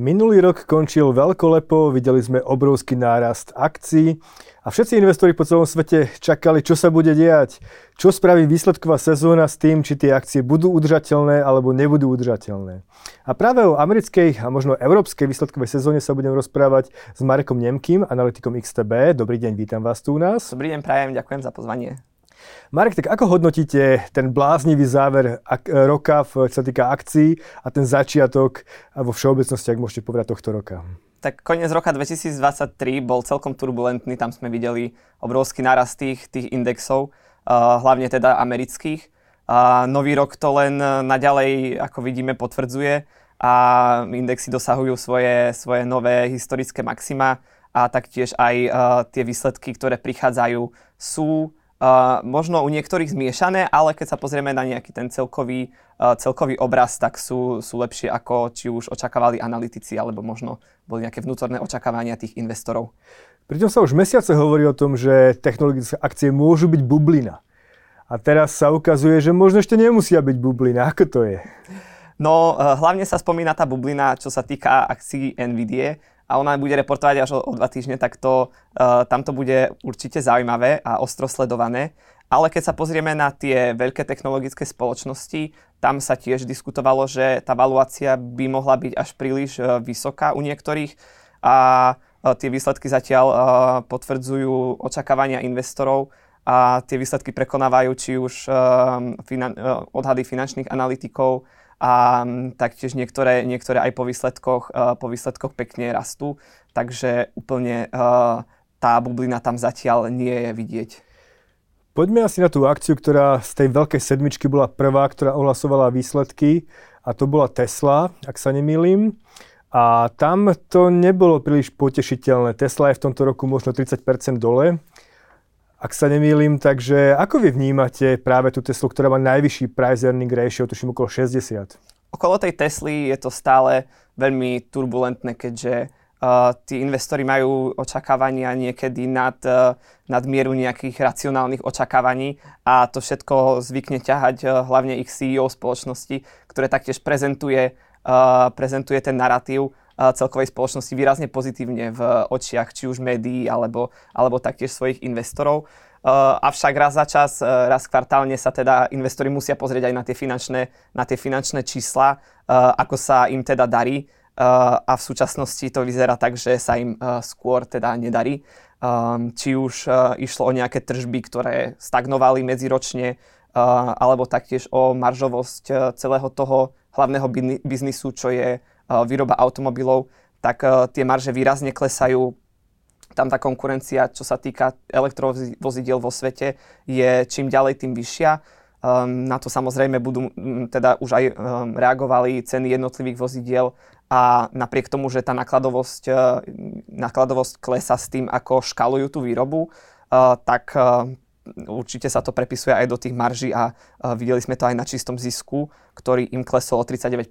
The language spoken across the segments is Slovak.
Minulý rok končil veľkolepo, videli sme obrovský nárast akcií a všetci investori po celom svete čakali, čo sa bude diať, čo spraví výsledková sezóna s tým, či tie akcie budú udržateľné alebo nebudú udržateľné. A práve o americkej a možno európskej výsledkovej sezóne sa budem rozprávať s Marekom Nemkým, analytikom XTB. Dobrý deň, vítam vás tu u nás. Dobrý deň, prajem, ďakujem za pozvanie. Marek, tak ako hodnotíte ten bláznivý záver roka, čo sa týka akcií a ten začiatok vo všeobecnosti, ak môžete povedať, tohto roka? Tak koniec roka 2023 bol celkom turbulentný, tam sme videli obrovský nárast tých, tých indexov, hlavne teda amerických. A nový rok to len naďalej, ako vidíme, potvrdzuje a indexy dosahujú svoje, svoje nové historické maxima a taktiež aj tie výsledky, ktoré prichádzajú, sú Uh, možno u niektorých zmiešané, ale keď sa pozrieme na nejaký ten celkový, uh, celkový obraz, tak sú, sú lepšie ako či už očakávali analytici, alebo možno boli nejaké vnútorné očakávania tých investorov. Pritom sa už mesiace hovorí o tom, že technologické akcie môžu byť bublina. A teraz sa ukazuje, že možno ešte nemusia byť bublina. Ako to je? No, uh, hlavne sa spomína tá bublina, čo sa týka akcií NVIDIA, a ona bude reportovať až o, o dva týždne, tak to, uh, tam to bude určite zaujímavé a ostro sledované. Ale keď sa pozrieme na tie veľké technologické spoločnosti, tam sa tiež diskutovalo, že tá valuácia by mohla byť až príliš uh, vysoká u niektorých a uh, tie výsledky zatiaľ uh, potvrdzujú očakávania investorov a tie výsledky prekonávajú či už finan- odhady finančných analytikov, a taktiež niektoré, niektoré aj po výsledkoch, uh, po výsledkoch pekne rastú, takže úplne uh, tá bublina tam zatiaľ nie je vidieť. Poďme asi na tú akciu, ktorá z tej veľkej sedmičky bola prvá, ktorá ohlasovala výsledky a to bola Tesla, ak sa nemýlim. A tam to nebolo príliš potešiteľné. Tesla je v tomto roku možno 30% dole ak sa nemýlim. Takže ako vy vnímate práve tú Teslu, ktorá má najvyšší price earning ratio, tuším okolo 60? Okolo tej Tesly je to stále veľmi turbulentné, keďže uh, tí investori majú očakávania niekedy nad, uh, nad mieru nejakých racionálnych očakávaní a to všetko zvykne ťahať uh, hlavne ich CEO spoločnosti, ktoré taktiež prezentuje, uh, prezentuje ten narratív celkovej spoločnosti výrazne pozitívne v očiach či už médií alebo, alebo taktiež svojich investorov. Uh, avšak raz za čas, uh, raz kvartálne sa teda investori musia pozrieť aj na tie finančné, na tie finančné čísla, uh, ako sa im teda darí. A v súčasnosti to vyzerá tak, že sa im skôr teda nedarí. Či už išlo o nejaké tržby, ktoré stagnovali medziročne, alebo taktiež o maržovosť celého toho hlavného biznisu, čo je výroba automobilov, tak uh, tie marže výrazne klesajú tam tá konkurencia, čo sa týka elektrovozidiel vo svete, je čím ďalej tým vyššia. Um, na to samozrejme budú, teda už aj um, reagovali ceny jednotlivých vozidiel a napriek tomu, že tá nakladovosť, uh, nakladovosť klesa s tým, ako škalujú tú výrobu, uh, tak určite sa to prepisuje aj do tých marží a videli sme to aj na čistom zisku, ktorý im klesol o 39%,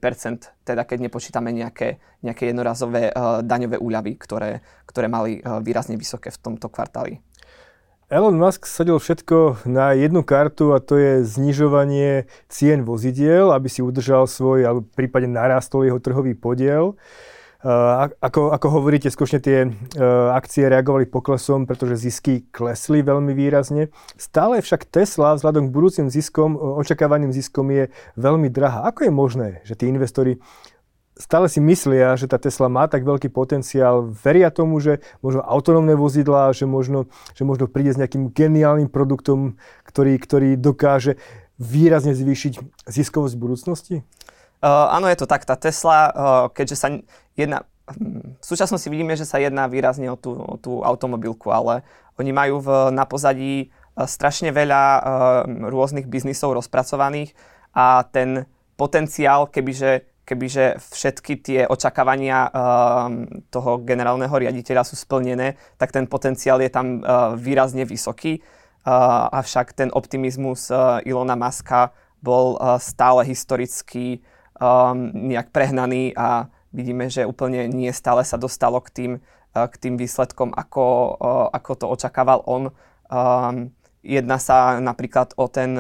teda keď nepočítame nejaké, nejaké jednorazové uh, daňové úľavy, ktoré, ktoré mali uh, výrazne vysoké v tomto kvartáli. Elon Musk sadil všetko na jednu kartu a to je znižovanie cien vozidiel, aby si udržal svoj, alebo prípadne narástol jeho trhový podiel. Uh, ako, ako hovoríte, skutočne tie uh, akcie reagovali poklesom, pretože zisky klesli veľmi výrazne. Stále však Tesla vzhľadom k budúcim ziskom, očakávaným ziskom je veľmi drahá. Ako je možné, že tí investori stále si myslia, že tá Tesla má tak veľký potenciál, veria tomu, že možno autonómne vozidlá, že možno, že možno príde s nejakým geniálnym produktom, ktorý, ktorý dokáže výrazne zvýšiť ziskovosť v budúcnosti? Uh, áno, je to tak. Tá Tesla, uh, keďže sa jedna... V súčasnosti vidíme, že sa jedná výrazne o tú, o tú automobilku, ale oni majú v, na pozadí uh, strašne veľa uh, rôznych biznisov rozpracovaných a ten potenciál, kebyže, kebyže všetky tie očakávania uh, toho generálneho riaditeľa sú splnené, tak ten potenciál je tam uh, výrazne vysoký. Avšak ten optimizmus Ilona Maska bol stále historicky um, nejak prehnaný a vidíme, že úplne nie stále sa dostalo k tým, uh, k tým výsledkom, ako, uh, ako to očakával on. Um, Jedná sa napríklad o ten,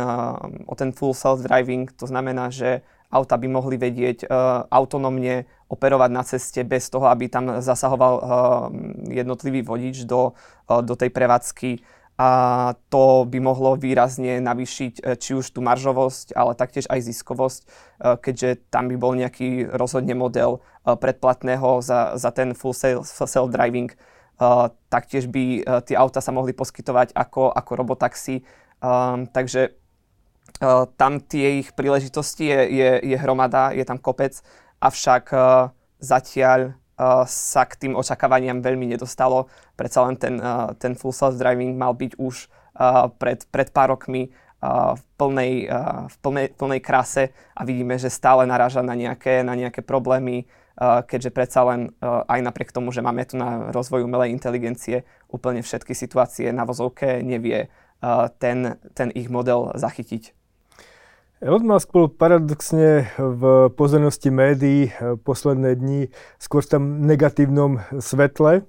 o ten full self-driving, to znamená, že auta by mohli vedieť autonómne operovať na ceste bez toho, aby tam zasahoval jednotlivý vodič do, do tej prevádzky a to by mohlo výrazne navýšiť e, či už tú maržovosť, ale taktiež aj ziskovosť, e, keďže tam by bol nejaký rozhodne model e, predplatného za, za ten full self-driving. Taktiež by tie auta sa mohli poskytovať ako, ako robotaxi. Takže tam tie ich príležitosti je, je, je hromada, je tam kopec, avšak zatiaľ sa k tým očakávaniam veľmi nedostalo. Predsa len ten, ten full self-driving mal byť už pred, pred pár rokmi v plnej, v plnej, plnej krase a vidíme, že stále naráža na nejaké, na nejaké problémy, keďže predsa len aj napriek tomu, že máme tu na rozvoj umelej inteligencie úplne všetky situácie na vozovke nevie ten, ten ich model zachytiť. Elon Musk bol paradoxne v pozornosti médií eh, posledné dni skôr v tom negatívnom svetle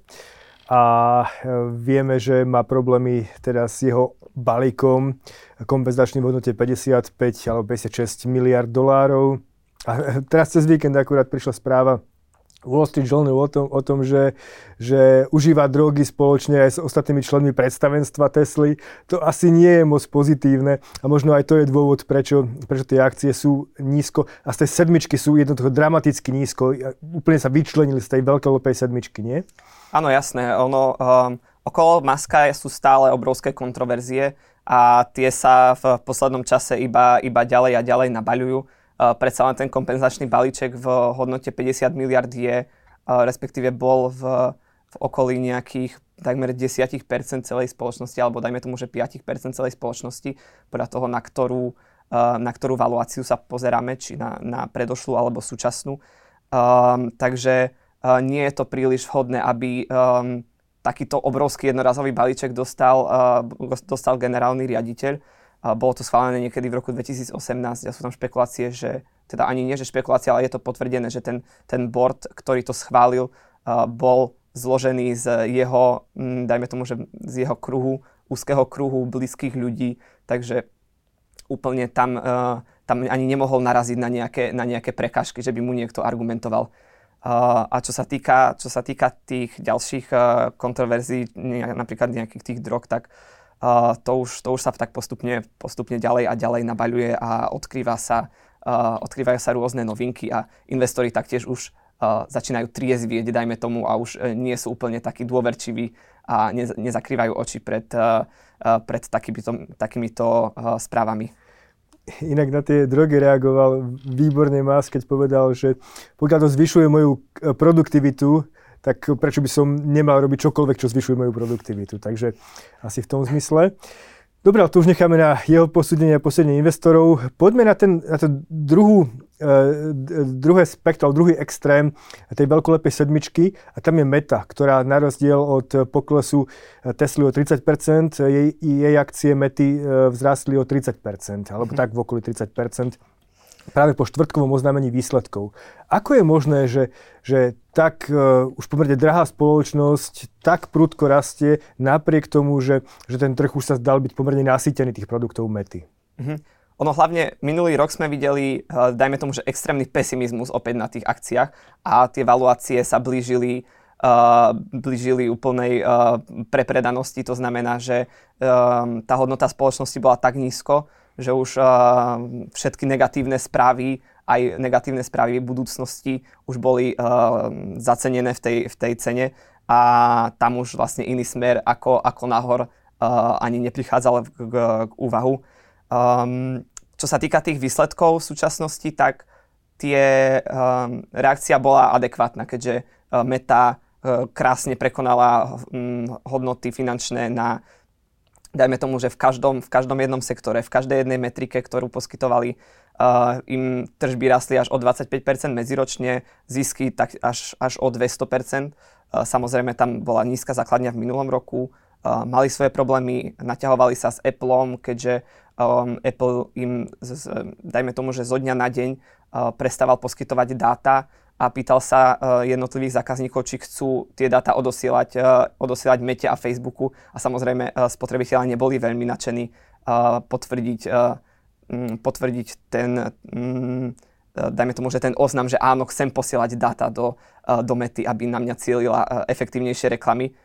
a eh, vieme, že má problémy teda s jeho balíkom kompenzačným v hodnote 55 alebo 56 miliard dolárov. A teraz cez víkend akurát prišla správa Wall Street Journal o tom, o tom že, že užíva drogy spoločne aj s ostatnými členmi predstavenstva Tesly. To asi nie je moc pozitívne a možno aj to je dôvod, prečo, prečo tie akcie sú nízko a z tej sedmičky sú jednoducho dramaticky nízko. Úplne sa vyčlenili z tej veľkolopej sedmičky, nie? Áno, jasné. Ono, um, okolo Maska sú stále obrovské kontroverzie a tie sa v poslednom čase iba, iba ďalej a ďalej nabaľujú predsa len ten kompenzačný balíček v hodnote 50 miliard je, respektíve bol v, v okolí nejakých takmer 10% celej spoločnosti, alebo dajme tomu, že 5% celej spoločnosti, podľa toho, na ktorú, na ktorú valuáciu sa pozeráme, či na, na predošlú alebo súčasnú. Um, takže uh, nie je to príliš vhodné, aby um, takýto obrovský jednorazový balíček dostal, uh, dostal generálny riaditeľ bolo to schválené niekedy v roku 2018 a sú tam špekulácie, že teda ani nie, že špekulácia, ale je to potvrdené, že ten, ten board, ktorý to schválil, bol zložený z jeho, dajme tomu, že z jeho kruhu, úzkeho kruhu blízkych ľudí, takže úplne tam, tam ani nemohol naraziť na nejaké, na nejaké prekažky, že by mu niekto argumentoval. A čo sa týka, čo sa týka tých ďalších kontroverzií, napríklad nejakých tých drog, tak to, už, to už sa tak postupne, postupne ďalej a ďalej nabaľuje a odkrýva sa, uh, odkrývajú sa rôzne novinky a investori taktiež už uh, začínajú triezvieť, dajme tomu, a už uh, nie sú úplne takí dôverčiví a ne, nezakrývajú oči pred, uh, pred takýmito, takýmito uh, správami. Inak na tie drogy reagoval výborne Mas, keď povedal, že pokiaľ to zvyšuje moju produktivitu, tak prečo by som nemal robiť čokoľvek, čo zvyšuje moju produktivitu. Takže asi v tom zmysle. Dobre, to už necháme na jeho posúdenie a posúdenie investorov. Poďme na, ten, na to druhú, uh, druhé spektrum, druhý extrém tej veľkolepej sedmičky a tam je Meta, ktorá na rozdiel od poklesu Tesly o 30%, jej, jej akcie Mety uh, vzrástli o 30%, alebo mm-hmm. tak v okolí 30% práve po štvrtkovom oznámení výsledkov. Ako je možné, že, že tak uh, už pomerne drahá spoločnosť tak prudko rastie, napriek tomu, že, že ten trh už sa zdal byť pomerne nasýtený tých produktov mety? Mm-hmm. Ono hlavne minulý rok sme videli, uh, dajme tomu, že extrémny pesimizmus opäť na tých akciách a tie valuácie sa blížili Uh, blížili úplnej uh, prepredanosti. To znamená, že uh, tá hodnota spoločnosti bola tak nízko, že už uh, všetky negatívne správy, aj negatívne správy v budúcnosti už boli uh, zacenené v tej, v tej cene a tam už vlastne iný smer ako, ako nahor uh, ani neprichádzal k, k, k úvahu. Um, čo sa týka tých výsledkov v súčasnosti, tak tie um, reakcia bola adekvátna, keďže uh, Meta uh, krásne prekonala um, hodnoty finančné na dajme tomu, že v každom, v každom jednom sektore, v každej jednej metrike, ktorú poskytovali, uh, im tržby rastli až o 25% medziročne, zisky tak až, až o 200%. Uh, samozrejme, tam bola nízka základňa v minulom roku, uh, mali svoje problémy, naťahovali sa s Appleom, keďže um, Apple im, z, dajme tomu, že zo dňa na deň uh, prestával poskytovať dáta a pýtal sa jednotlivých zákazníkov, či chcú tie dáta odosielať, odosielať Mete a Facebooku a samozrejme spotrebitelia neboli veľmi nadšení potvrdiť, potvrdiť ten dajme tomu, že ten oznam, že áno, chcem posielať dáta do, do mety, aby na mňa cielila efektívnejšie reklamy.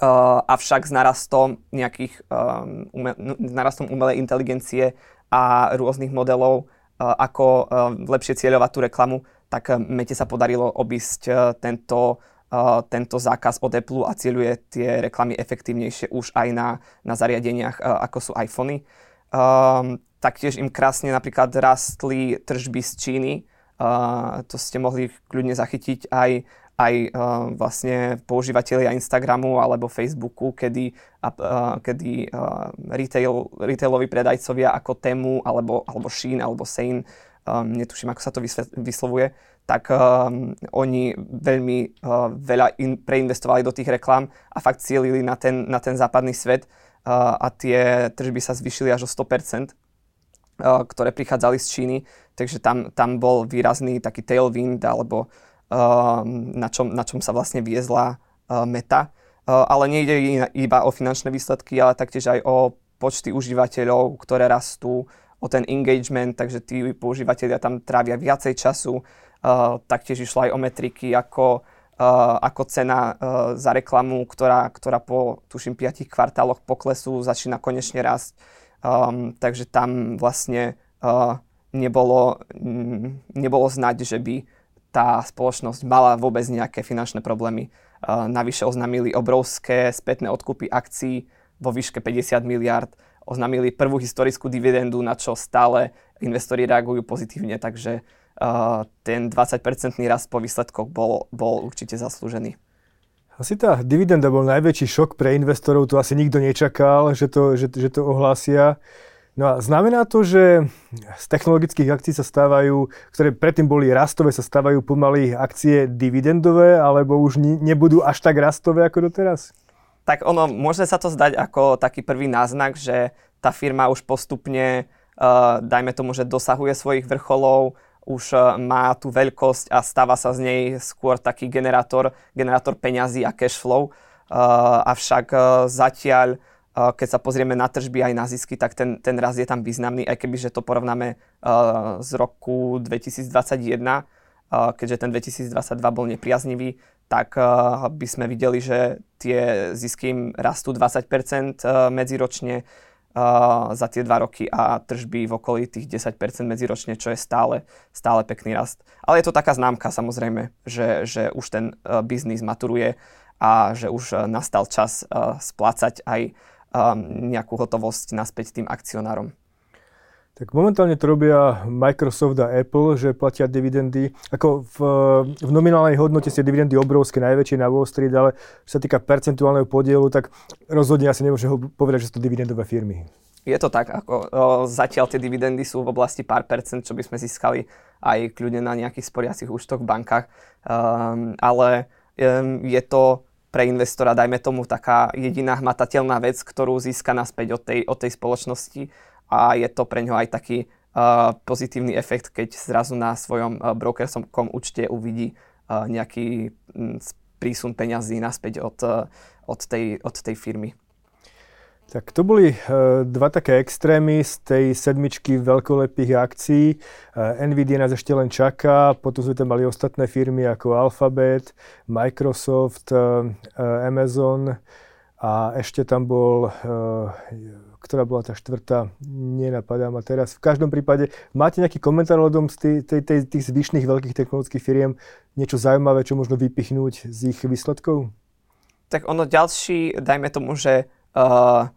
Avšak s narastom nejakých s narastom umelej inteligencie a rôznych modelov, ako lepšie cieľovať tú reklamu, tak uh, Mete sa podarilo obísť uh, tento, uh, tento zákaz od Apple a cieľuje tie reklamy efektívnejšie už aj na, na zariadeniach, uh, ako sú iPhony. Um, taktiež im krásne napríklad rastli tržby z Číny, uh, to ste mohli kľudne zachytiť aj aj uh, vlastne používateľia Instagramu alebo Facebooku, kedy, uh, kedy uh, retail, retailoví predajcovia ako Temu alebo, alebo Shein alebo Sein, um, netuším ako sa to vyslovuje, tak um, oni veľmi uh, veľa in, preinvestovali do tých reklám a fakt cielili na ten, na ten západný svet uh, a tie tržby sa zvyšili až o 100%, uh, ktoré prichádzali z Číny, takže tam, tam bol výrazný taký tailwind alebo Ehm, na čom, na čom sa vlastne viezla uh, meta. Uh, ale nejde iba o finančné výsledky, ale taktiež aj o počty užívateľov, ktoré rastú, o ten engagement, takže tí používateľia tam trávia viacej času. Uh, taktiež išlo aj o metriky ako, uh, ako cena uh, za reklamu, ktorá, ktorá po, tuším, 5 kvartáloch poklesu začína konečne rásť. Um, takže tam vlastne uh, nebolo, mm, nebolo znať, že by tá spoločnosť mala vôbec nejaké finančné problémy. Uh, navyše oznámili obrovské spätné odkupy akcií vo výške 50 miliard, oznámili prvú historickú dividendu, na čo stále investori reagujú pozitívne, takže ten 20-percentný rast po výsledkoch bol, bol určite zaslúžený. Asi tá dividenda bol najväčší šok pre investorov, to asi nikto nečakal, že to, že, že to ohlásia. No a znamená to, že z technologických akcií sa stávajú, ktoré predtým boli rastové, sa stávajú pomaly akcie dividendové, alebo už nebudú až tak rastové ako doteraz? Tak ono, môže sa to zdať ako taký prvý náznak, že tá firma už postupne, uh, dajme tomu, že dosahuje svojich vrcholov, už uh, má tú veľkosť a stáva sa z nej skôr taký generátor, generátor peňazí a cash flow. Uh, avšak uh, zatiaľ keď sa pozrieme na tržby aj na zisky, tak ten, ten raz je tam významný, aj keby že to porovnáme z roku 2021, keďže ten 2022 bol nepriaznivý, tak by sme videli, že tie zisky im rastú 20% medziročne za tie dva roky a tržby v okolí tých 10% medziročne, čo je stále, stále pekný rast. Ale je to taká známka samozrejme, že, že už ten biznis maturuje a že už nastal čas splácať aj nejakú hotovosť naspäť tým akcionárom. Tak momentálne to robia Microsoft a Apple, že platia dividendy. Ako v, v nominálnej hodnote sú dividendy obrovské, najväčšie na Wall Street, ale čo sa týka percentuálneho podielu, tak rozhodne asi nemôže povedať, že sú to dividendové firmy. Je to tak, ako o, zatiaľ tie dividendy sú v oblasti pár percent, čo by sme získali aj kľudne na nejakých sporiacich účtoch v bankách, um, ale um, je to pre investora, dajme tomu, taká jediná hmatateľná vec, ktorú získa naspäť od tej, od tej spoločnosti a je to pre ňo aj taký uh, pozitívny efekt, keď zrazu na svojom uh, brokerskom účte uvidí uh, nejaký um, prísun peňazí naspäť od, uh, od, tej, od tej firmy. Tak to boli uh, dva také extrémy z tej sedmičky veľkolepých akcií. Uh, Nvidia nás ešte len čaká, potom sme tam mali ostatné firmy ako Alphabet, Microsoft, uh, Amazon a ešte tam bol, ktorá bola tá štvrtá, nenapadá ma teraz. V každom prípade, máte nejaký komentár ohľadom z tej, tej, tých zvyšných veľkých technologických firiem? Niečo zaujímavé, čo možno vypichnúť z ich výsledkov? Tak ono ďalší, dajme tomu, že uh,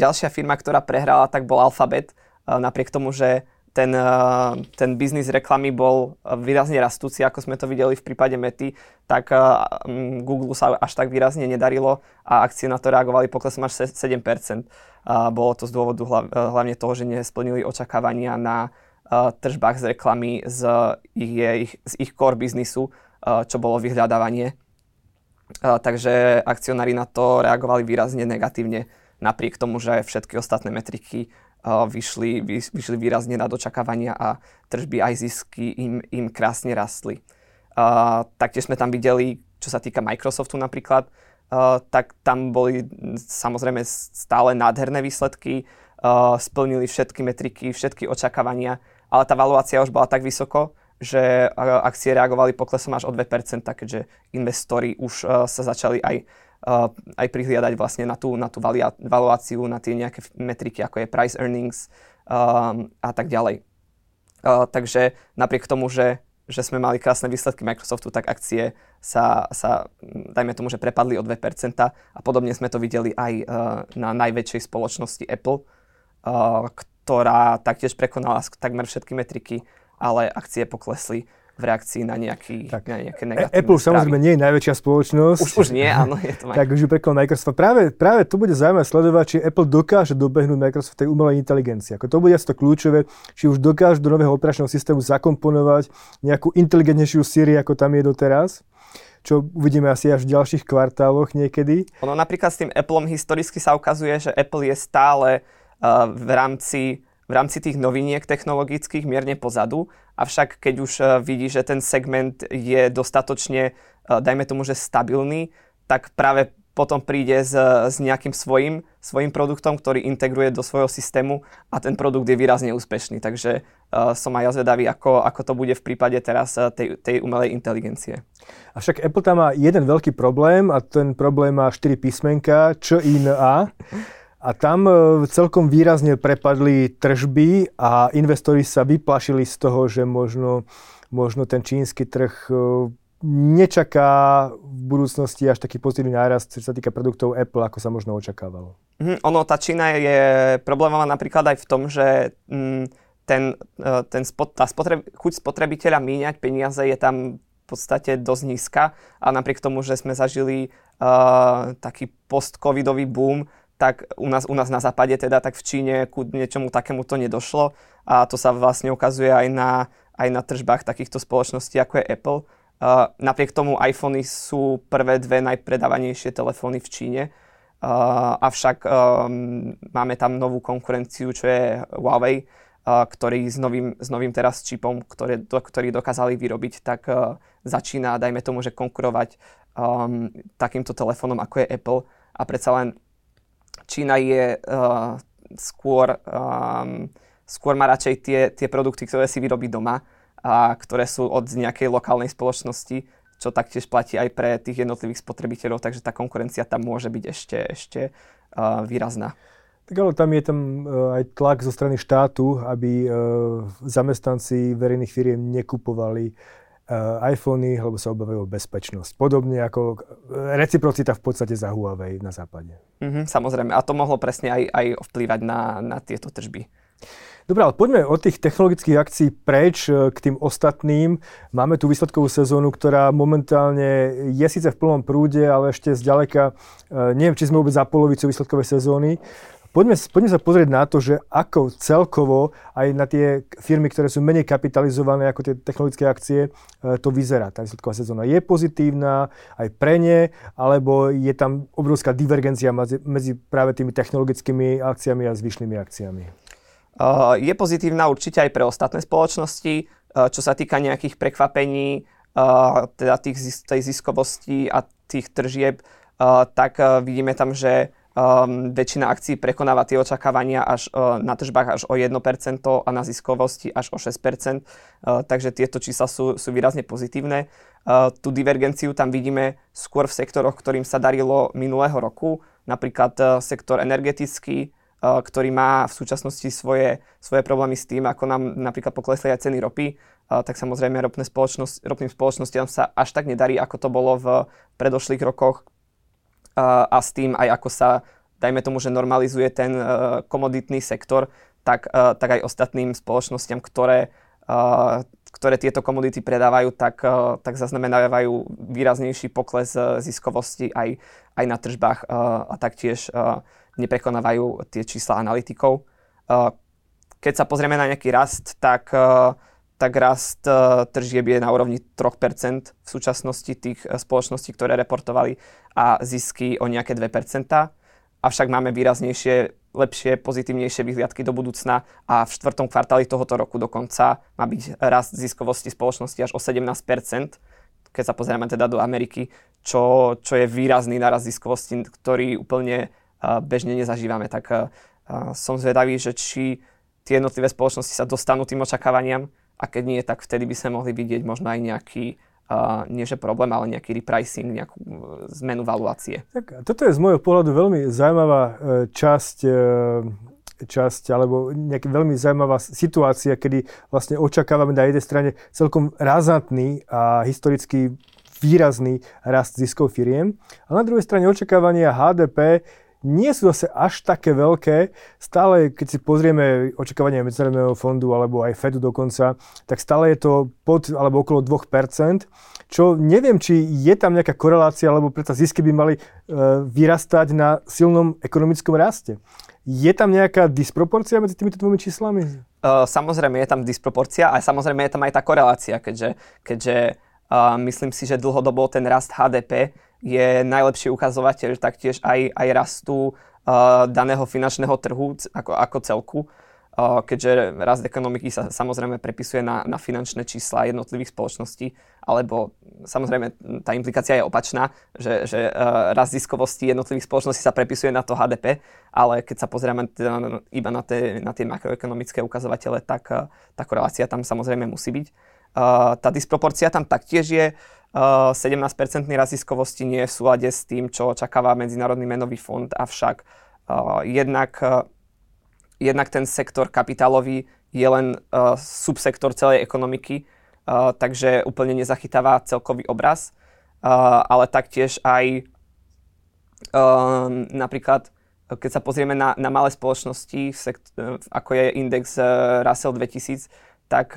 ďalšia firma, ktorá prehrala, tak bol Alphabet. Napriek tomu, že ten, ten biznis reklamy bol výrazne rastúci, ako sme to videli v prípade Mety, tak Google sa až tak výrazne nedarilo a akcie na to reagovali poklesom až 7%. Bolo to z dôvodu hlavne toho, že nesplnili očakávania na tržbách z reklamy z ich, z ich core biznisu, čo bolo vyhľadávanie. Takže akcionári na to reagovali výrazne negatívne napriek tomu, že všetky ostatné metriky vyšli, vyšli výrazne nad očakávania a tržby aj zisky im, im krásne rastli. Taktiež sme tam videli, čo sa týka Microsoftu napríklad, tak tam boli samozrejme stále nádherné výsledky, splnili všetky metriky, všetky očakávania, ale tá valuácia už bola tak vysoko, že akcie reagovali poklesom až o 2%, keďže investori už sa začali aj, aj prihliadať vlastne na tú, na tú valuáciu, na tie nejaké metriky, ako je price earnings a tak ďalej. Takže napriek tomu, že že sme mali krásne výsledky Microsoftu, tak akcie sa, sa dajme tomu, že prepadli o 2% a podobne sme to videli aj uh, na najväčšej spoločnosti Apple, uh, ktorá taktiež prekonala takmer všetky metriky, ale akcie poklesli v reakcii na, nejaký, tak. na nejaké negatívne Apple správy. samozrejme nie je najväčšia spoločnosť. Už, už nie, áno. Je to tak už ju prekol Microsoft. Práve, práve to bude zaujímavé sledovať, či Apple dokáže dobehnúť Microsoft tej umelej inteligencie. Ako to bude asi to kľúčové, či už dokáže do nového operačného systému zakomponovať nejakú inteligentnejšiu Siri, ako tam je doteraz čo uvidíme asi až v ďalších kvartáloch niekedy. Ono napríklad s tým Appleom historicky sa ukazuje, že Apple je stále uh, v rámci v rámci tých noviniek technologických mierne pozadu, avšak keď už eh, vidí, že ten segment je dostatočne, eh, dajme tomu, že stabilný, tak práve potom príde s, s nejakým svojim, svojim produktom, ktorý integruje do svojho systému a ten produkt je výrazne úspešný. Takže uh, som aj ja zvedavý, ako, ako to bude v prípade teraz tej, tej umelej inteligencie. Avšak Apple tam má jeden veľký problém a ten problém má 4 písmenka, Č, I, N, A. A tam e, celkom výrazne prepadli tržby a investori sa vyplašili z toho, že možno, možno ten čínsky trh e, nečaká v budúcnosti až taký pozitívny nárast, čo sa týka produktov Apple, ako sa možno očakávalo. Mm, ono, tá Čína je problémová napríklad aj v tom, že mm, ten, e, ten spot, tá spotreb, chuť spotrebiteľa míňať peniaze je tam v podstate dosť nízka a napriek tomu, že sme zažili uh, taký post-covidový boom, tak u nás, u nás na západe, teda tak v Číne ku niečomu takému to nedošlo. A to sa vlastne ukazuje aj na, aj na tržbách takýchto spoločností ako je Apple. Uh, napriek tomu iPhony sú prvé dve najpredávanejšie telefóny v Číne, uh, avšak um, máme tam novú konkurenciu, čo je Huawei, uh, ktorý s novým, s novým teraz čipom, ktoré, do, ktorý dokázali vyrobiť, tak uh, začína, dajme tomu, že konkurovať um, takýmto telefónom ako je Apple. A predsa len Čína je uh, skôr, um, skôr má radšej tie, tie produkty, ktoré si vyrobí doma a ktoré sú od nejakej lokálnej spoločnosti, čo taktiež platí aj pre tých jednotlivých spotrebiteľov, takže tá konkurencia tam môže byť ešte, ešte uh, výrazná. Tak ale tam je tam uh, aj tlak zo strany štátu, aby zamestnanci verejných firiem nekupovali iPhony, lebo sa obávajú o bezpečnosť. Podobne ako eh, reciprocita v podstate za Huawei na západe. Mm-hmm, samozrejme. A to mohlo presne aj, aj vplývať na, na tieto tržby. Dobre, ale poďme od tých technologických akcií preč eh, k tým ostatným. Máme tu výsledkovú sezónu, ktorá momentálne je síce v plnom prúde, ale ešte zďaleka, neviem, či sme vôbec za polovicu výsledkovej sezóny. Poďme, poďme sa pozrieť na to, že ako celkovo aj na tie firmy, ktoré sú menej kapitalizované ako tie technologické akcie, e, to vyzerá. Tá výsledková sezóna je pozitívna aj pre ne, alebo je tam obrovská divergencia medzi, práve tými technologickými akciami a zvyšnými akciami? Uh, je pozitívna určite aj pre ostatné spoločnosti, uh, čo sa týka nejakých prekvapení, teda tých, tej ziskovosti a tých tržieb, tak vidíme tam, že um, väčšina akcií prekonáva tie očakávania až uh, na tržbách až o 1% a na ziskovosti až o 6%, uh, takže tieto čísla sú, sú výrazne pozitívne. Uh, tú divergenciu tam vidíme skôr v sektoroch, ktorým sa darilo minulého roku, napríklad uh, sektor energetický, ktorý má v súčasnosti svoje, svoje problémy s tým, ako nám napríklad poklesli aj ceny ropy, tak samozrejme ropné spoločnosť, ropným spoločnostiam sa až tak nedarí, ako to bolo v predošlých rokoch, a s tým aj ako sa, dajme tomu, že normalizuje ten e, komoditný sektor, tak, e, tak aj ostatným spoločnosťam, ktoré, e, ktoré tieto komodity predávajú, tak, tak zaznamenávajú výraznejší pokles ziskovosti aj, aj na tržbách a taktiež neprekonávajú tie čísla analytikov. Keď sa pozrieme na nejaký rast, tak tak rast uh, tržieb je na úrovni 3% v súčasnosti tých uh, spoločností, ktoré reportovali a zisky o nejaké 2%. Avšak máme výraznejšie lepšie, pozitívnejšie vyhliadky do budúcna a v štvrtom kvartáli tohoto roku dokonca má byť rast ziskovosti spoločnosti až o 17%, keď sa pozrieme teda do Ameriky, čo, čo je výrazný naraz ziskovosti, ktorý úplne uh, bežne nezažívame. Tak som zvedavý, že či tie jednotlivé spoločnosti sa dostanú tým očakávaniam a keď nie, tak vtedy by sme mohli vidieť možno aj nejaký uh, nie že problém, ale nejaký repricing, nejakú uh, zmenu valuácie. Tak, toto je z môjho pohľadu veľmi zaujímavá uh, časť uh, časť, alebo nejaká veľmi zaujímavá situácia, kedy vlastne očakávame na jednej strane celkom razantný a historicky výrazný rast ziskov firiem, a na druhej strane očakávania HDP nie sú zase až také veľké. Stále, keď si pozrieme očakávania Medzinárodného fondu alebo aj Fedu dokonca, tak stále je to pod alebo okolo 2%, čo neviem, či je tam nejaká korelácia, alebo preto zisky by mali e, vyrastať na silnom ekonomickom raste. Je tam nejaká disproporcia medzi týmito dvomi číslami? Uh, samozrejme je tam disproporcia a samozrejme je tam aj tá korelácia, keďže, keďže uh, myslím si, že dlhodobo ten rast HDP je najlepší ukazovateľ taktiež aj, aj rastu uh, daného finančného trhu ako, ako celku, uh, keďže rast ekonomiky sa samozrejme prepisuje na, na finančné čísla jednotlivých spoločností, alebo samozrejme tá implikácia je opačná, že, že uh, rast ziskovosti jednotlivých spoločností sa prepisuje na to HDP, ale keď sa pozrieme teda iba na tie, na tie makroekonomické ukazovatele, tak uh, tá korelácia tam samozrejme musí byť. Uh, tá disproporcia tam taktiež je, 17-percentný rast ziskovosti nie je v súlade s tým, čo očakáva Medzinárodný menový fond, avšak jednak, jednak ten sektor kapitálový je len subsektor celej ekonomiky, takže úplne nezachytáva celkový obraz, ale taktiež aj napríklad keď sa pozrieme na, na malé spoločnosti, ako je index Russell 2000, tak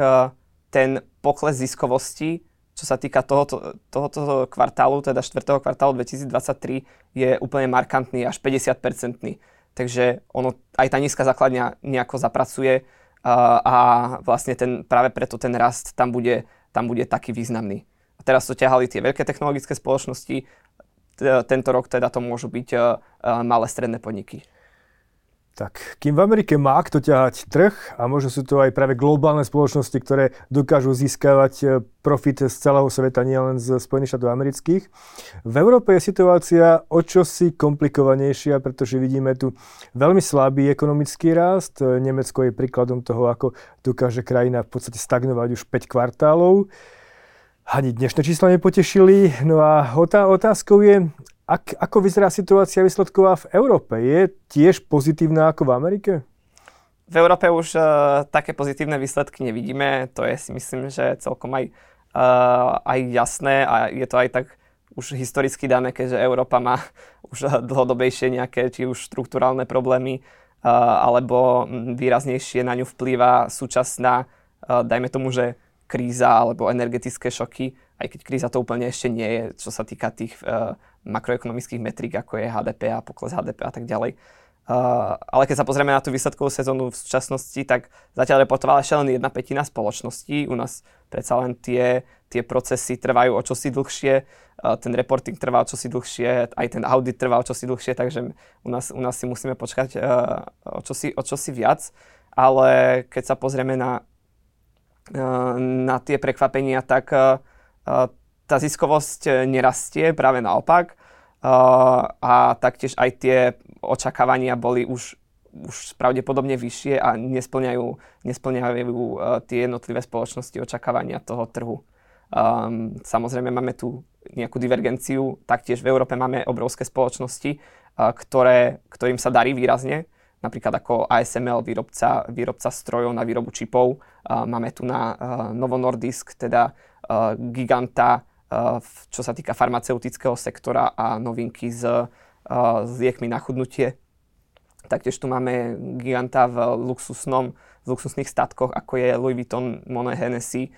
ten pokles ziskovosti čo sa týka tohoto, tohoto kvartálu, teda 4. kvartálu 2023, je úplne markantný, až 50-percentný. Takže ono, aj tá nízka základňa nejako zapracuje a, a vlastne ten, práve preto ten rast tam bude, tam bude taký významný. A teraz to ťahali tie veľké technologické spoločnosti, tento rok teda to môžu byť malé stredné podniky. Tak, kým v Amerike má kto ťahať trh a možno sú to aj práve globálne spoločnosti, ktoré dokážu získavať e, profit z celého sveta, nielen z Spojených štátov amerických. V Európe je situácia o čosi komplikovanejšia, pretože vidíme tu veľmi slabý ekonomický rast. E, Nemecko je príkladom toho, ako dokáže krajina v podstate stagnovať už 5 kvartálov. Ani dnešné čísla nepotešili. No a otázkou je, ak, ako vyzerá situácia výsledková v Európe? Je tiež pozitívna ako v Amerike? V Európe už uh, také pozitívne výsledky nevidíme. To je si myslím, že celkom aj, uh, aj jasné a je to aj tak už historicky dané, keďže Európa má už dlhodobejšie nejaké či už štruktúrálne problémy uh, alebo výraznejšie na ňu vplýva súčasná, uh, dajme tomu, že kríza alebo energetické šoky, aj keď kríza to úplne ešte nie je, čo sa týka tých uh, makroekonomických metrík, ako je HDP a pokles HDP a tak ďalej. Uh, ale keď sa pozrieme na tú výsledkovú sezónu v súčasnosti, tak zatiaľ reportovala ešte len jedna petina spoločností. U nás predsa len tie, tie procesy trvajú o čosi dlhšie, uh, ten reporting trvá o čosi dlhšie, aj ten audit trvá o čosi dlhšie, takže u nás, u nás si musíme počkať uh, o, čosi, o čosi viac. Ale keď sa pozrieme na, uh, na tie prekvapenia, tak uh, tá ziskovosť nerastie, práve naopak. A taktiež aj tie očakávania boli už, už pravdepodobne vyššie a nesplňajú, nesplňajú tie jednotlivé spoločnosti očakávania toho trhu. Um, samozrejme máme tu nejakú divergenciu, taktiež v Európe máme obrovské spoločnosti, ktoré, ktorým sa darí výrazne, napríklad ako ASML, výrobca, výrobca strojov na výrobu čipov. Máme tu na uh, Novo Nordisk, teda giganta čo sa týka farmaceutického sektora a novinky s, s liekmi na chudnutie. Taktiež tu máme giganta v luxusnom, v luxusných statkoch, ako je Louis Vuitton, Monet Hennessy.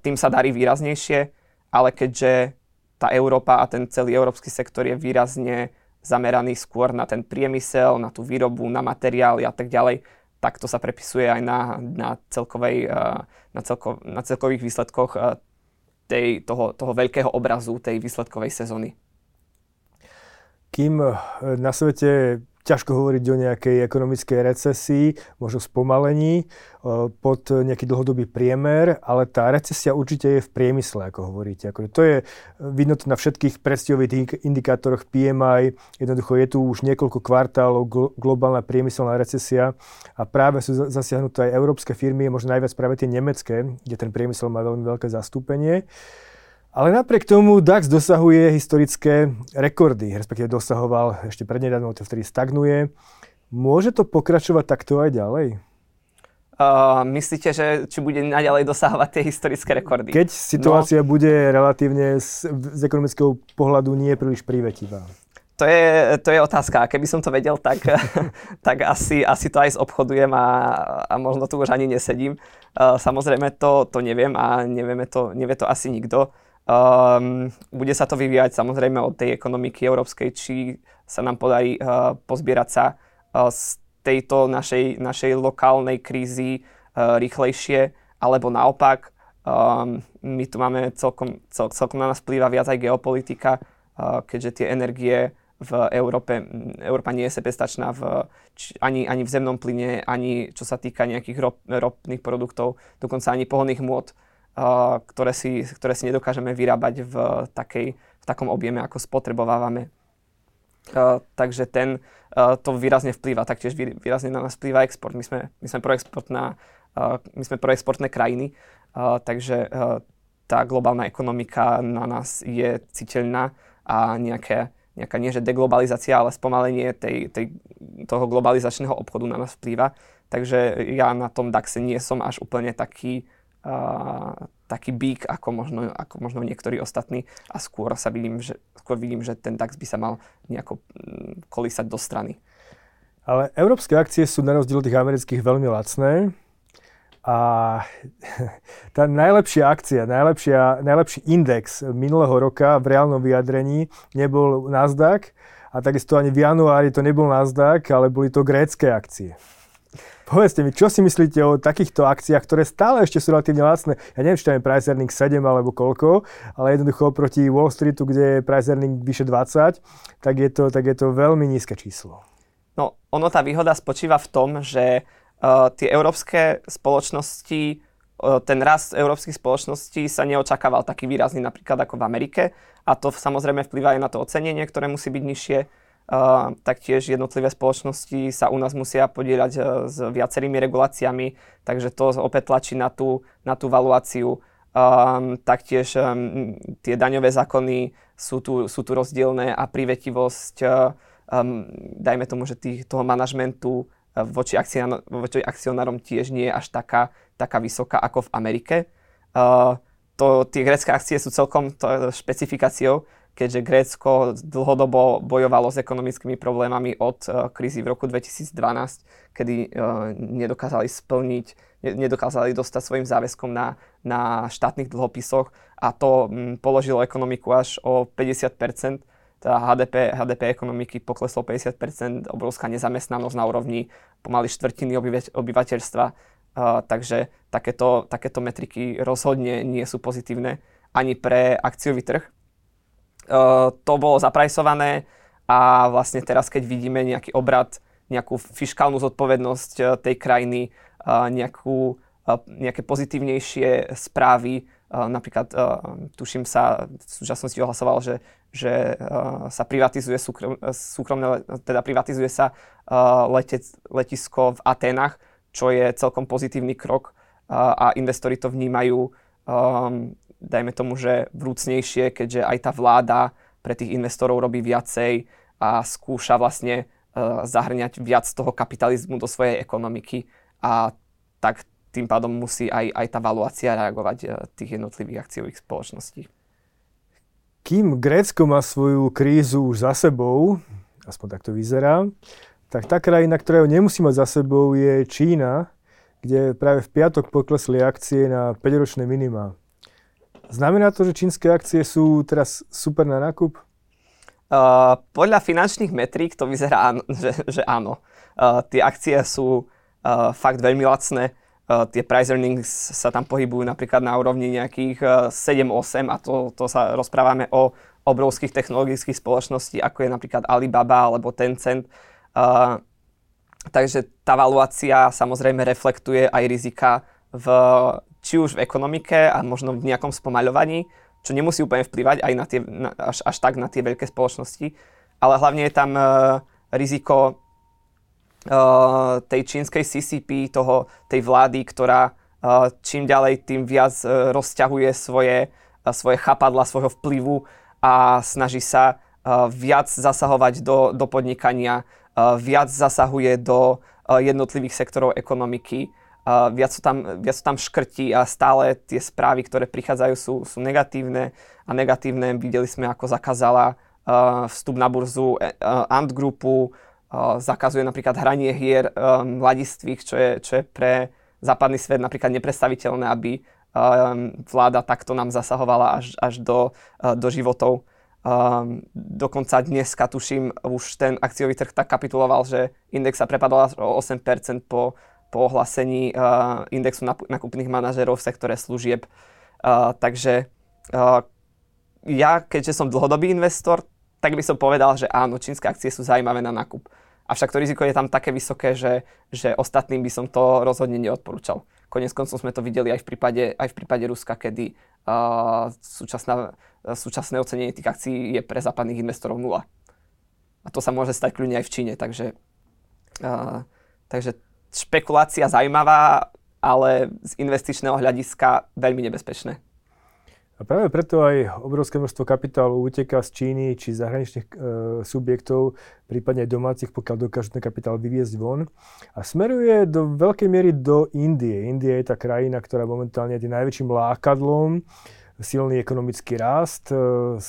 Tým sa darí výraznejšie, ale keďže tá Európa a ten celý európsky sektor je výrazne zameraný skôr na ten priemysel, na tú výrobu, na materiály a tak ďalej, tak to sa prepisuje aj na, na, celkovej, na, celko, na celkových výsledkoch tej, toho, toho veľkého obrazu tej výsledkovej sezóny. Kým eh, na svete ťažko hovoriť o nejakej ekonomickej recesii, možno spomalení pod nejaký dlhodobý priemer, ale tá recesia určite je v priemysle, ako hovoríte. Ako to je vidno to na všetkých predstihových indikátoroch PMI. Jednoducho je tu už niekoľko kvartálov globálna priemyselná recesia a práve sú zasiahnuté aj európske firmy, možno najviac práve tie nemecké, kde ten priemysel má veľmi veľké zastúpenie. Ale napriek tomu DAX dosahuje historické rekordy, respektíve dosahoval ešte prednedávno, to vtedy stagnuje. Môže to pokračovať takto aj ďalej? Uh, myslíte, že či bude naďalej dosahovať tie historické rekordy? Keď situácia no, bude relatívne z, z ekonomického pohľadu nie príliš privetivá. To je, to je otázka. Keby som to vedel, tak, tak asi, asi to aj zobchodujem a, a možno tu už ani nesedím. Uh, samozrejme to, to neviem a nevieme to, nevie to asi nikto. Um, bude sa to vyvíjať samozrejme od tej ekonomiky európskej, či sa nám podarí uh, pozbierať sa uh, z tejto našej, našej lokálnej krízy uh, rýchlejšie, alebo naopak. Um, my tu máme celkom, cel, celkom na nás vplýva viac aj geopolitika, uh, keďže tie energie v Európe, Európa nie je sebestačná v, či, ani, ani v zemnom plyne, ani čo sa týka nejakých rop, ropných produktov, dokonca ani pohonných môd ktoré si, ktoré si nedokážeme vyrábať v, takej, v takom objeme, ako spotrebovávame. Uh, takže ten, uh, to výrazne vplýva, taktiež výrazne na nás vplýva export. My sme, my sme, proexportná, uh, my sme proexportné krajiny, uh, takže uh, tá globálna ekonomika na nás je citeľná a nejaké, nejaká nie že deglobalizácia, ale spomalenie tej, tej, toho globalizačného obchodu na nás vplýva. Takže ja na tom DAXe nie som až úplne taký taký bík ako možno, ako možno niektorí ostatní a skôr sa vidím, že, skôr vidím, že ten DAX by sa mal nejako mm, kolísať do strany. Ale európske akcie sú na rozdiel tých amerických veľmi lacné a tá najlepšia akcia, najlepšia, najlepší index minulého roka v reálnom vyjadrení nebol Nasdaq a takisto ani v januári to nebol Nasdaq, ale boli to grécké akcie. Povedzte mi, čo si myslíte o takýchto akciách, ktoré stále ešte sú relatívne lacné? Ja neviem, či tam je price earning 7 alebo koľko, ale jednoducho proti Wall Streetu, kde je price earning vyše 20, tak je to, tak je to veľmi nízke číslo. No, ono tá výhoda spočíva v tom, že uh, tie európske spoločnosti uh, ten rast európskych spoločností sa neočakával taký výrazný napríklad ako v Amerike a to samozrejme vplyvá aj na to ocenenie, ktoré musí byť nižšie Taktiež jednotlivé spoločnosti sa u nás musia podieľať uh, s viacerými reguláciami, takže to opäť tlačí na tú, na tú valuáciu. Um, taktiež um, tie daňové zákony sú tu, sú tu rozdielne a privetivosť, um, dajme tomu, že tých, toho manažmentu voči, akcion, voči akcionárom tiež nie je až taká, taká vysoká ako v Amerike. Uh, to, tie grecké akcie sú celkom to, špecifikáciou, keďže Grécko dlhodobo bojovalo s ekonomickými problémami od uh, krízy v roku 2012, kedy uh, nedokázali splniť, nedokázali dostať svojim záväzkom na, na štátnych dlhopisoch a to položilo ekonomiku až o 50 teda HDP, HDP ekonomiky pokleslo 50% obrovská nezamestnanosť na úrovni pomaly štvrtiny obyvateľstva, uh, takže takéto, takéto metriky rozhodne nie sú pozitívne ani pre akciový trh, to bolo zaprajsované a vlastne teraz, keď vidíme nejaký obrad, nejakú fiskálnu zodpovednosť eh, tej krajiny, eh, nejakú, nejaké pozitívnejšie správy, napríklad tuším sa v súčasnosti ohlasoval, že, že sa privatizuje súkrom, súkromné, teda privatizuje sa letec, letisko v Aténach, čo je celkom pozitívny krok a investori to vnímajú dajme tomu, že vrúcnejšie, keďže aj tá vláda pre tých investorov robí viacej a skúša vlastne uh, zahrňať viac toho kapitalizmu do svojej ekonomiky a tak tým pádom musí aj, aj tá valuácia reagovať uh, tých jednotlivých akciových spoločností. Kým Grécko má svoju krízu už za sebou, aspoň tak to vyzerá, tak tá krajina, ktorá ju nemusí mať za sebou, je Čína, kde práve v piatok poklesli akcie na 5-ročné minima. Znamená to, že čínske akcie sú teraz super na nákup? Uh, podľa finančných metrík to vyzerá, že, že áno. Uh, tie akcie sú uh, fakt veľmi lacné. Uh, tie price earnings sa tam pohybujú napríklad na úrovni nejakých uh, 7-8 a to, to sa rozprávame o obrovských technologických spoločností, ako je napríklad Alibaba alebo Tencent. Uh, takže tá valuácia samozrejme reflektuje aj rizika v, či už v ekonomike a možno v nejakom spomaľovaní, čo nemusí úplne vplyvať aj na tie, na, až, až tak na tie veľké spoločnosti, ale hlavne je tam uh, riziko uh, tej čínskej CCP, toho, tej vlády, ktorá uh, čím ďalej, tým viac uh, rozťahuje svoje, uh, svoje chapadla, svojho vplyvu a snaží sa uh, viac zasahovať do, do podnikania, uh, viac zasahuje do uh, jednotlivých sektorov ekonomiky Uh, viac, sú tam, viac sú tam škrti a stále tie správy, ktoré prichádzajú, sú, sú negatívne a negatívne. Videli sme, ako zakázala uh, vstup na burzu uh, Ant Groupu, uh, zakazuje napríklad hranie hier um, mladistvých, čo je, čo je pre západný svet napríklad nepredstaviteľné, aby um, vláda takto nám zasahovala až, až do, uh, do životov. Um, dokonca dneska, tuším, už ten akciový trh tak kapituloval, že index sa prepadol o 8% po po ohlásení uh, indexu nakupných manažerov v sektore služieb. Uh, takže uh, ja, keďže som dlhodobý investor, tak by som povedal, že áno, čínske akcie sú zaujímavé na nákup. Avšak to riziko je tam také vysoké, že, že ostatným by som to rozhodne neodporúčal. Konec koncov sme to videli aj v prípade, aj v prípade Ruska, kedy uh, súčasná, súčasné ocenenie tých akcií je pre západných investorov nula. A to sa môže stať kľudne aj v Číne, takže, uh, takže špekulácia zaujímavá, ale z investičného hľadiska veľmi nebezpečné. A práve preto aj obrovské množstvo kapitálu uteká z Číny či zahraničných e, subjektov, prípadne aj domácich, pokiaľ dokážu ten kapitál vyviezť von. A smeruje do veľkej miery do Indie. India je tá krajina, ktorá momentálne je tým najväčším lákadlom silný ekonomický rast, 7%,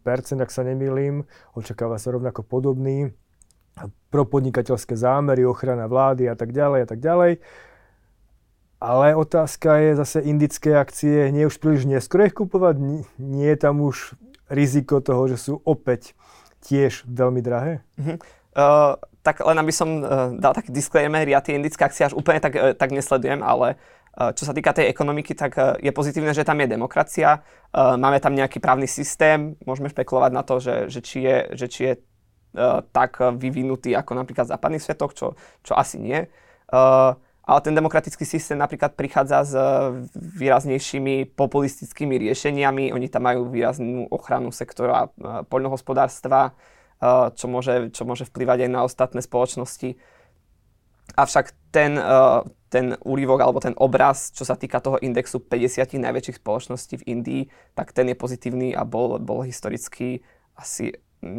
e, ak sa nemýlim, očakáva sa rovnako podobný propodnikateľské zámery, ochrana vlády a tak ďalej a tak ďalej. Ale otázka je zase indické akcie, nie už príliš neskoro ich kupovať, nie je tam už riziko toho, že sú opäť tiež veľmi drahé? Uh-huh. Uh, tak len aby som uh, dal taký disclaimer, ja tie indické akcie až úplne tak, uh, tak nesledujem, ale uh, čo sa týka tej ekonomiky, tak uh, je pozitívne, že tam je demokracia, uh, máme tam nejaký právny systém, môžeme špekulovať na to, že, že, či, je, že či je tak vyvinutý ako napríklad v západných svetoch, čo, čo asi nie. Eh, ale ten demokratický systém napríklad prichádza s eh, výraznejšími populistickými riešeniami. Oni tam majú výraznú ochranu sektora poľnohospodárstva, čo môže, čo môže vplyvať aj na ostatné spoločnosti. Avšak ten, ten úrivok alebo ten obraz, čo sa týka toho indexu 50 najväčších spoločností v Indii, tak ten je pozitívny a bol, bol historicky asi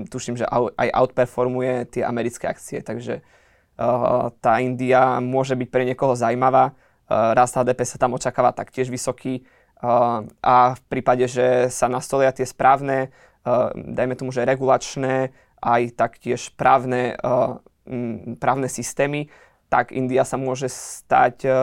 tuším, že aj outperformuje tie americké akcie, takže uh, tá India môže byť pre niekoho zaujímavá. Uh, rast HDP sa tam očakáva taktiež vysoký uh, a v prípade, že sa nastolia tie správne, uh, dajme tomu, že regulačné, aj taktiež právne, uh, právne systémy, tak India sa môže stať uh,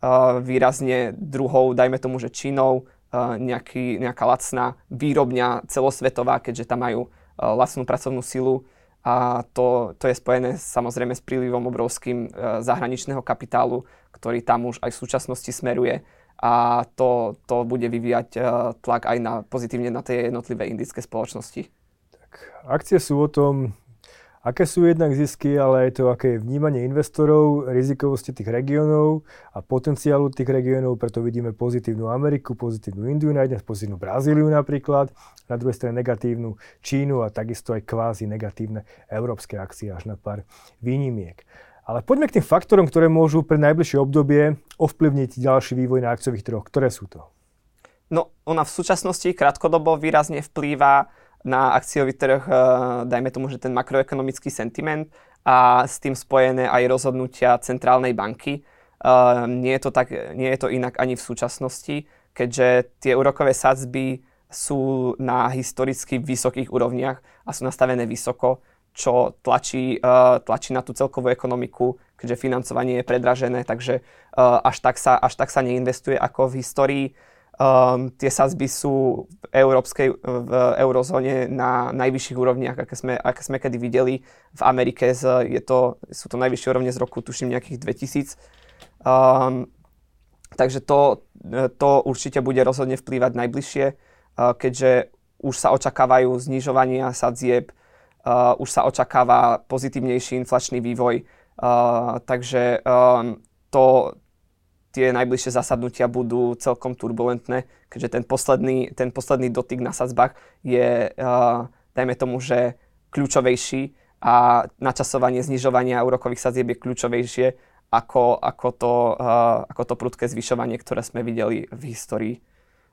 uh, výrazne druhou, dajme tomu, že Čínou, uh, nejaký, nejaká lacná výrobňa celosvetová, keďže tam majú Eh, lacnú pracovnú silu a to, to je spojené samozrejme s prílivom obrovským eh, zahraničného kapitálu, ktorý tam už aj v súčasnosti smeruje a to, to bude vyvíjať eh, tlak aj na, pozitívne na tie jednotlivé indické spoločnosti. Tak, akcie sú o tom, aké sú jednak zisky, ale aj to, aké je vnímanie investorov, rizikovosti tých regiónov a potenciálu tých regiónov, preto vidíme pozitívnu Ameriku, pozitívnu Indiu na jednej, pozitívnu Brazíliu napríklad, na druhej strane negatívnu Čínu a takisto aj kvázi negatívne európske akcie až na pár výnimiek. Ale poďme k tým faktorom, ktoré môžu pre najbližšie obdobie ovplyvniť ďalší vývoj na akciových trhoch. Ktoré sú to? No, ona v súčasnosti krátkodobo výrazne vplýva na akciový trh, eh, dajme tomu, že ten makroekonomický sentiment a s tým spojené aj rozhodnutia centrálnej banky. Eh, nie je to, tak, nie je to inak ani v súčasnosti, keďže tie úrokové sadzby sú na historicky vysokých úrovniach a sú nastavené vysoko, čo tlačí, uh, tlačí na tú celkovú ekonomiku, keďže financovanie je predražené, takže až, tak sa, až tak sa neinvestuje ako v histórii. Um, tie sazby sú v európskej, v eurozóne na najvyšších úrovniach, aké sme, aké sme kedy videli. V Amerike z, je to, sú to najvyššie úrovne z roku, tuším, nejakých 2000. Um, takže to, to určite bude rozhodne vplývať najbližšie, uh, keďže už sa očakávajú znižovania sadzieb uh, už sa očakáva pozitívnejší inflačný vývoj, uh, takže um, to, tie najbližšie zasadnutia budú celkom turbulentné, keďže ten posledný, ten posledný dotyk na sadzbách je, uh, dajme tomu, že kľúčovejší a načasovanie znižovania úrokových sadzieb je kľúčovejšie ako, ako, to, uh, ako to prudké zvyšovanie, ktoré sme videli v histórii.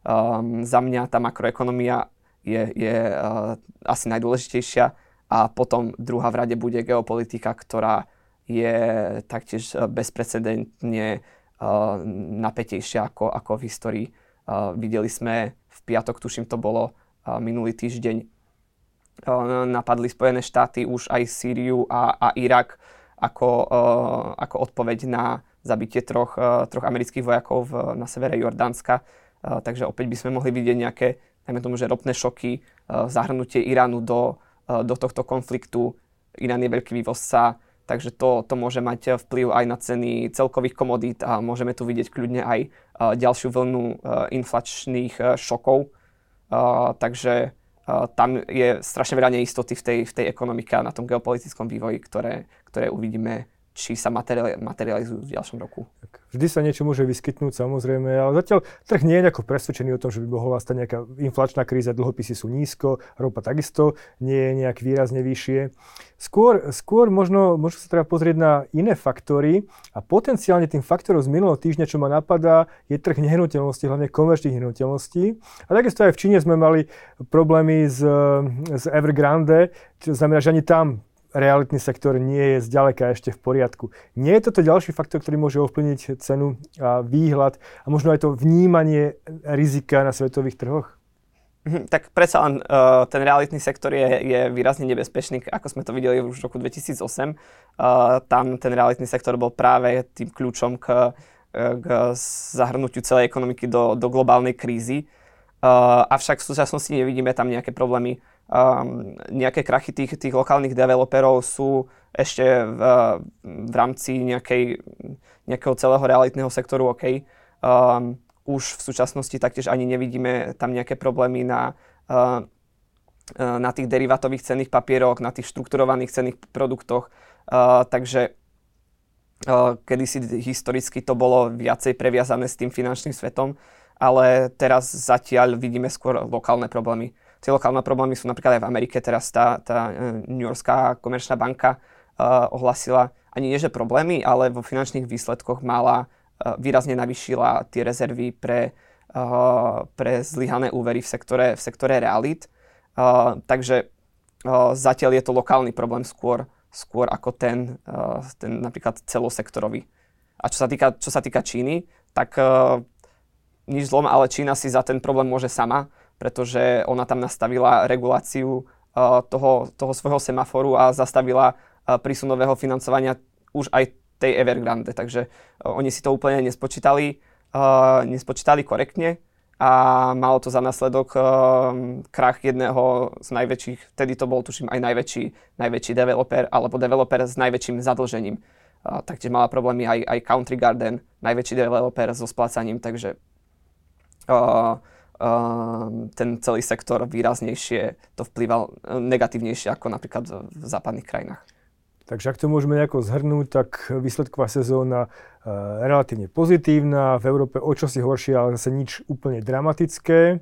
Um, za mňa tá makroekonomia je, je uh, asi najdôležitejšia a potom druhá v rade bude geopolitika, ktorá je taktiež bezprecedentne napätejšia ako, ako v histórii. Uh, videli sme v piatok, tuším to bolo uh, minulý týždeň, napadli Spojené štáty už aj Sýriu a, a Irak ako, ako odpoveď na zabitie troch, troch amerických vojakov v, na severe Jordánska. Takže opäť by sme mohli vidieť nejaké, dajme tomu, že ropné šoky, zahrnutie Iránu do, do tohto konfliktu. Irán je veľký vývozca, takže to, to môže mať vplyv aj na ceny celkových komodít a môžeme tu vidieť kľudne aj uh, ďalšiu vlnu uh, inflačných šokov. Takže tam je strašne veľa neistoty v tej, v tej ekonomike a na tom geopolitickom vývoji, ktoré, ktoré uvidíme či sa materializujú v ďalšom roku. Vždy sa niečo môže vyskytnúť, samozrejme, ale zatiaľ trh nie je nejako presvedčený o tom, že by mohla stať nejaká inflačná kríza, dlhopisy sú nízko, ropa takisto nie je nejak výrazne vyššie. Skôr, skôr možno, možno sa treba pozrieť na iné faktory a potenciálne tým faktorom z minulého týždňa, čo ma napadá, je trh nehnuteľností, hlavne komerčných nehnuteľností. A takisto aj v Číne sme mali problémy z, z Evergrande, čo znamená, že ani tam realitný sektor nie je zďaleka ešte v poriadku. Nie je toto ďalší faktor, ktorý môže ovplyvniť cenu a výhľad a možno aj to vnímanie rizika na svetových trhoch? Mhm, tak predsa len uh, ten realitný sektor je, je výrazne nebezpečný, ako sme to videli už v roku 2008. Uh, tam ten realitný sektor bol práve tým kľúčom k, k zahrnutiu celej ekonomiky do, do globálnej krízy. Uh, avšak v súčasnosti nevidíme tam nejaké problémy um, nejaké krachy tých, tých lokálnych developerov sú ešte v, v rámci nejakej, nejakého celého realitného sektoru OK. Um, už v súčasnosti taktiež ani nevidíme tam nejaké problémy na, uh, na tých derivatových cenných papieroch, na tých štrukturovaných cenných produktoch. Uh, takže kedysi historicky to bolo viacej previazané s tým finančným svetom, ale teraz zatiaľ vidíme skôr lokálne problémy. Tie lokálne problémy sú napríklad aj v Amerike. Teraz tá, tá e, New Yorkská komerčná banka uh, ohlasila ani nie, že problémy, ale vo finančných výsledkoch mala, uh, výrazne navyšila tie rezervy pre, uh, pre zlyhané úvery v sektore, v sektore realit. Uh, takže uh, zatiaľ je to lokálny problém skôr, skôr ako ten, uh, ten napríklad celosektorový. A čo sa týka, čo sa týka Číny, tak uh, nič zlom, ale Čína si za ten problém môže sama pretože ona tam nastavila reguláciu uh, toho, toho svojho semaforu a zastavila uh, prísunového financovania už aj tej Evergrande. Takže uh, oni si to úplne nespočítali, nespočítali korektne a malo to za následok krach jedného z najväčších, vtedy to bol tuším aj najväčší, najväčší developer alebo developer s najväčším zadlžením. Taktiež mala problémy aj, aj Country Garden, najväčší developer so splácaním, takže uh, ten celý sektor výraznejšie to vplyval eh, negatívnejšie ako napríklad v západných krajinách. Takže ak to môžeme nejako zhrnúť, tak výsledková sezóna e, relatívne pozitívna, v Európe o čosi horšie, ale zase nič úplne dramatické.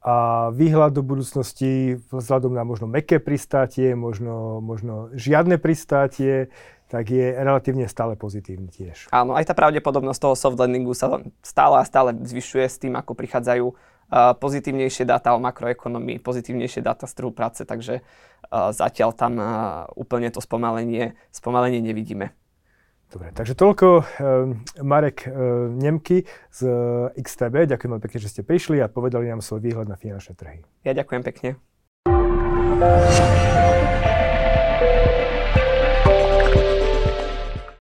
A výhľad do budúcnosti vzhľadom na možno meké pristátie, možno, možno žiadne pristátie, tak je relatívne stále pozitívny tiež. Áno, aj tá pravdepodobnosť toho soft landingu sa stále a stále zvyšuje s tým, ako prichádzajú pozitívnejšie dáta o makroekonomii, pozitívnejšie dáta z trhu práce, takže zatiaľ tam úplne to spomalenie, spomalenie nevidíme. Dobre, takže toľko uh, Marek uh, Nemky z uh, XTB. Ďakujem vám pekne, že ste prišli a povedali nám svoj výhľad na finančné trhy. Ja ďakujem pekne.